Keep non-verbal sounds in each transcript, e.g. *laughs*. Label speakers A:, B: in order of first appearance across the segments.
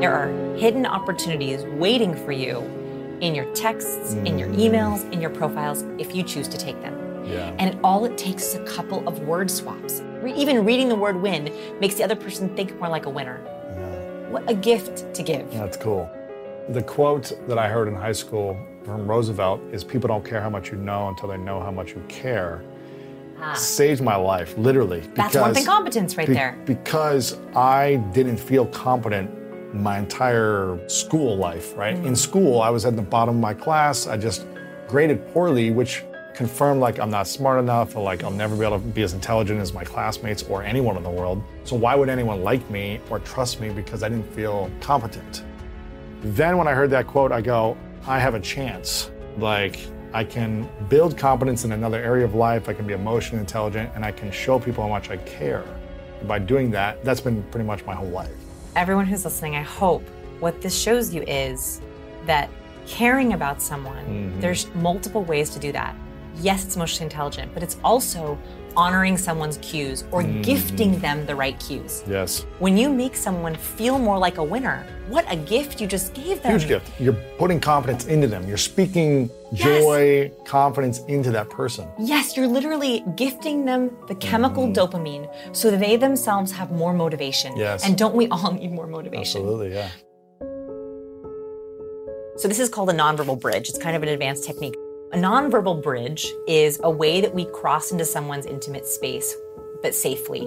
A: There are hidden opportunities waiting for you in your texts, mm. in your emails, in your profiles, if you choose to take them.
B: Yeah.
A: And all it takes is a couple of word swaps. Re- even reading the word win makes the other person think more like a winner. Yeah. What a gift to give.
C: That's cool. The quote that I heard in high school from Roosevelt is people don't care how much you know until they know how much you care. Ah. Saved my life, literally.
A: That's because, one thing competence right
C: be,
A: there.
C: Because I didn't feel competent my entire school life, right? Mm. In school, I was at the bottom of my class. I just graded poorly, which confirmed like I'm not smart enough or like I'll never be able to be as intelligent as my classmates or anyone in the world. So why would anyone like me or trust me because I didn't feel competent? Then when I heard that quote, I go, I have a chance. Like I can build competence in another area of life, I can be emotionally intelligent, and I can show people how much I care. By doing that, that's been pretty much my whole life
A: everyone who's listening, I hope what this shows you is that caring about someone, mm-hmm. there's multiple ways to do that. Yes, it's emotionally intelligent, but it's also honoring someone's cues or mm-hmm. gifting them the right cues.
C: Yes.
A: When you make someone feel more like a winner, what a gift you just gave them.
C: Huge gift. You're putting confidence into them. You're speaking joy, yes. confidence into that person.
A: Yes, you're literally gifting them the chemical mm. dopamine so that they themselves have more motivation.
C: Yes.
A: And don't we all need more motivation?
C: Absolutely, yeah.
A: So this is called a nonverbal bridge. It's kind of an advanced technique. A nonverbal bridge is a way that we cross into someone's intimate space, but safely.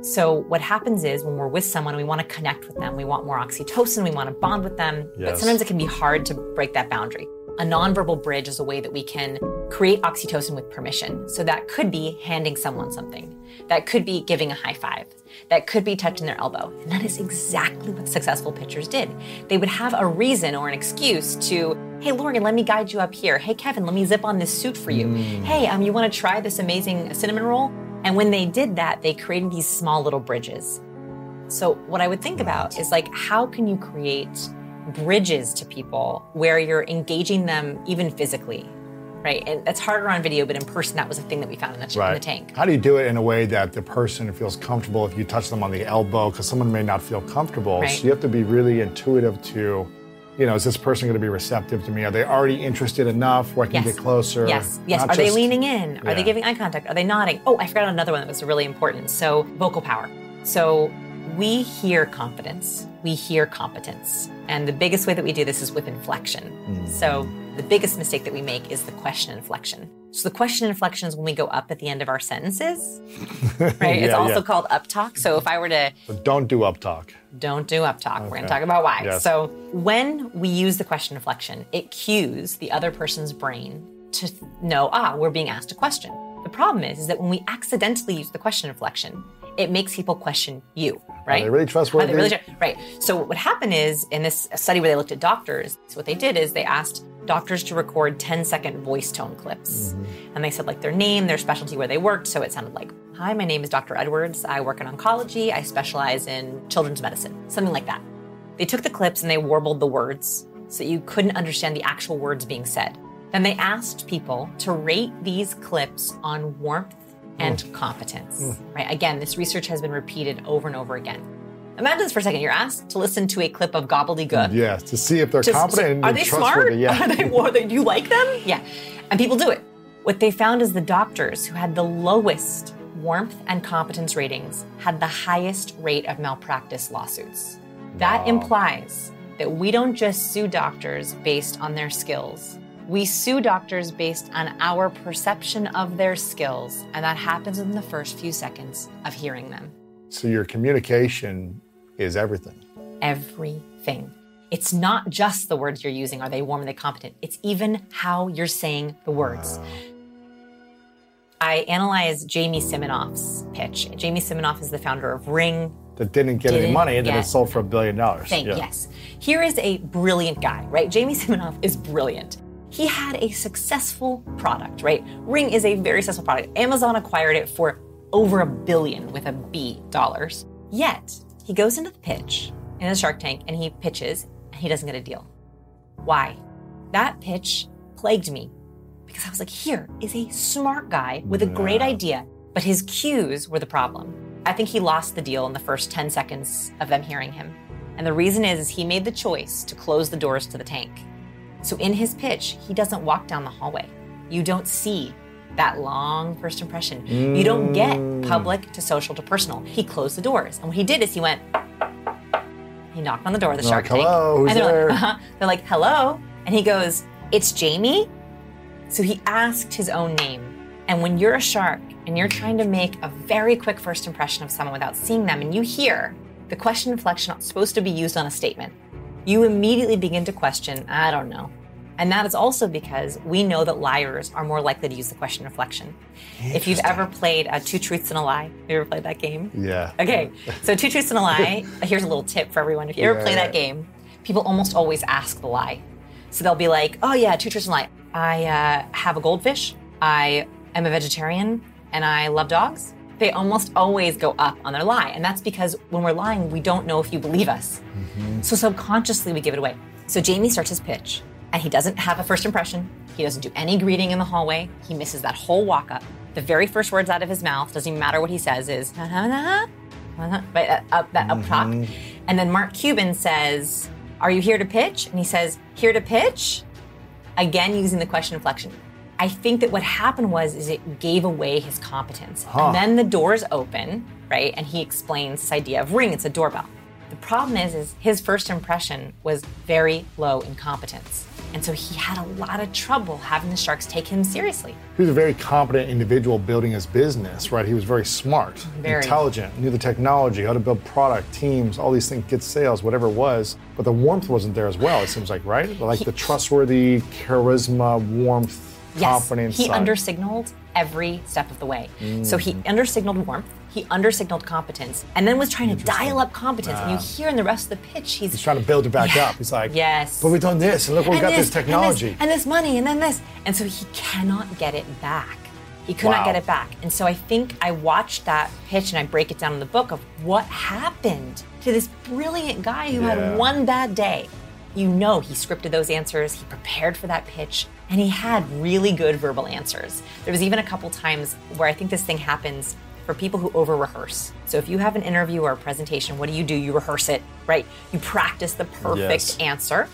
A: So, what happens is when we're with someone, we want to connect with them. We want more oxytocin. We want to bond with them. Yes. But sometimes it can be hard to break that boundary. A nonverbal bridge is a way that we can create oxytocin with permission. So that could be handing someone something. That could be giving a high five. That could be touching their elbow. And that is exactly what successful pitchers did. They would have a reason or an excuse to, hey, Lori, let me guide you up here. Hey, Kevin, let me zip on this suit for you. Mm. Hey, um, you want to try this amazing cinnamon roll? And when they did that, they created these small little bridges. So what I would think about is like, how can you create bridges to people where you're engaging them even physically right? And that's harder on video, but in person, that was a thing that we found in the, right. in the, tank.
C: How do you do it in a way that the person feels comfortable if you touch them on the elbow? Because someone may not feel comfortable. Right. So you have to be really intuitive to, you know, is this person going to be receptive to me? Are they already interested enough where I can
A: yes.
C: get closer?
A: Yes, yes. Not Are just, they leaning in? Yeah. Are they giving eye contact? Are they nodding? Oh, I forgot another one that was really important. So vocal power. So we hear confidence, we hear competence. And the biggest way that we do this is with inflection. Mm. So the biggest mistake that we make is the question inflection. So the question inflection is when we go up at the end of our sentences, *laughs* right? yeah, it's also yeah. called up talk. So if I were to
C: but don't do up talk.
A: Don't do up talk. Okay. We're going to talk about why. Yes. So when we use the question inflection, it cues the other person's brain to know, ah, we're being asked a question. The problem is, is that when we accidentally use the question inflection, it makes people question you, right?
C: Are they really trustworthy?
A: They really, right. So what happened is in this study where they looked at doctors, so what they did is they asked doctors to record 10 second voice tone clips. Mm-hmm. And they said like their name, their specialty where they worked. So it sounded like, hi, my name is Dr. Edwards. I work in oncology. I specialize in children's medicine, something like that. They took the clips and they warbled the words so you couldn't understand the actual words being said. Then they asked people to rate these clips on warmth and oh. competence. Hmm. Right? Again, this research has been repeated over and over again. Imagine this for a second. You're asked to listen to a clip of gobbledygook.
C: Yes, to see if they're
A: Just-
C: competent and
A: are they smart?
C: trustworthy. Yeah. *laughs*
A: Are they, they, do you like them? *laughs* Yeah. And people do it. What they found is the doctors who had the lowest warmth and competence ratings had the highest rate of malpractice lawsuits. That implies that we don't just sue doctors based on their skills. We sue doctors based on our perception of their skills, and that happens in the first few seconds of hearing them.
C: So your communication is everything.
A: everything. It's not just the words you're using, are they warm, are they competent? It's even how you're saying the words. I analyze Jamie Siminoff's pitch. Jamie Siminoff is the founder of Ring.
C: That didn't get any
A: Didn't
C: money and then it sold for a billion dollars.
A: Thank
C: Yeah.
A: yes. Here is a brilliant guy, right? Jamie Siminoff is brilliant. He had a successful product, right? Ring is a very successful product. Amazon acquired it for over a billion with a B dollars. Yet, he goes into the pitch in the Shark Tank and he pitches and he doesn't get a deal. Why? That pitch plagued me because I was like, here is a smart guy with a great idea, but his cues were the problem. I think he lost the deal in the first 10 seconds of them hearing him. And the reason is, is he made the choice to close the doors to the tank. So in his pitch, he doesn't walk down the hallway. You don't see that long first impression. You don't get public to social to personal. He closed the doors. And what he did is he went, he knocked on the door of the
C: They're
A: Shark Tank.
C: "Hello, who's
A: and they're
C: there?"
A: like, uh-huh. They're like, hello. And he goes, it's Jamie. So he asked his own name. And when you're a shark and you're trying to make a very quick first impression of someone without seeing them, and you hear the question inflection supposed to be used on a statement, you immediately begin to question, I don't know. And that is also because we know that liars are more likely to use the question inflection. If you've ever played uh, Two Truths and a Lie, have you ever played that game?
C: Yeah.
A: Okay, *laughs* so two truths and a lie. Here's a little tip for everyone. If you ever play
C: Yeah.
A: that game, people almost always ask the lie. So they'll be like, "Oh yeah, two truths and a lie. I uh, have a goldfish. I am a vegetarian, and I love dogs." They almost always go up on their lie, and that's because when we're lying, we don't know if you believe us. Mm-hmm. So subconsciously, we give it away. So Jamie starts his pitch, and he doesn't have a first impression. He doesn't do any greeting in the hallway. He misses that whole walk up. The very first words out of his mouth, doesn't even matter what he says, is "Na, na, na, na, na," right uh, up that up top. Mm-hmm. And then Mark Cuban says, "Are you here to pitch?" And he says, "Here to pitch." Again, using the question inflection. I think that what happened was is it gave away his competence. And then the doors open, right? And he explains this idea of ring, it's a doorbell. The problem is is his first impression was very low in competence. And so he had a lot of trouble having the sharks take him seriously.
C: He was a very competent individual building his business, right? He was very smart,
A: Very.
C: intelligent, knew the technology, how to build product, teams, all these things, get sales, whatever it was. But the warmth wasn't there as well, it seems like, right? Like the trustworthy, charisma, warmth,
A: Yes, he
C: side.
A: undersignaled every step of the way. So he mm. undersignaled warmth, he undersignaled competence, and then was trying to dial up competence. And you ah. hear in the rest of the pitch, he's,
C: He's trying to build it back
A: Yeah.
C: up. He's like,
A: Yes.
C: But we've done this, and look, we've got this,
A: this-
C: technology.
A: and this, money, and then this. And so he cannot get it back. He could not get it back. And so I think I watched that pitch and I break it down in the book of what happened to this brilliant guy who
C: Yeah.
A: had one bad day. You know, he scripted those answers, he prepared for that pitch, and he had really good verbal answers. There was even a couple times where I think this thing happens for people who over rehearse. So if you have an interview or a presentation, what do you do? You rehearse it, right? You practice the perfect
C: Yes.
A: answer.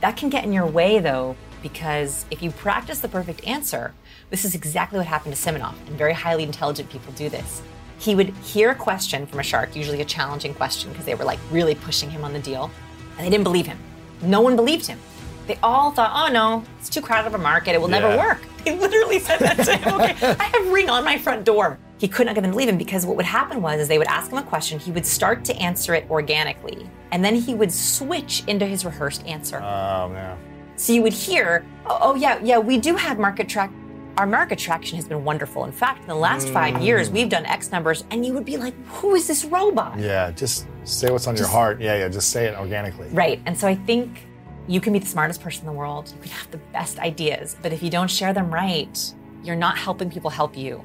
A: That can get in your way though, because if you practice the perfect answer, this is exactly what happened to Siminoff, and very highly intelligent people do this. He would hear a question from a shark, usually a challenging question, because they were like really pushing him on the deal, and they didn't believe him. No one believed him. They all thought, oh no, it's too crowded of a market, it will never work. They literally said that to him. Okay, I have ring on my front door. He could not get them to believe him because what would happen was is they would ask him a question, he would start to answer it organically, and then he would switch into his rehearsed answer.
C: oh, man.
A: So you would hear, oh, oh, yeah, yeah, we do have market track. Our market traction has been wonderful. In fact, in the last five years, mm. we've done X numbers, and you would be like, who is this robot?
C: Yeah, just say what's on your heart. Yeah, yeah, just say it organically.
A: Right. And so I think you can be the smartest person in the world, you can have the best ideas, but if you don't share them right, you're not helping people help you.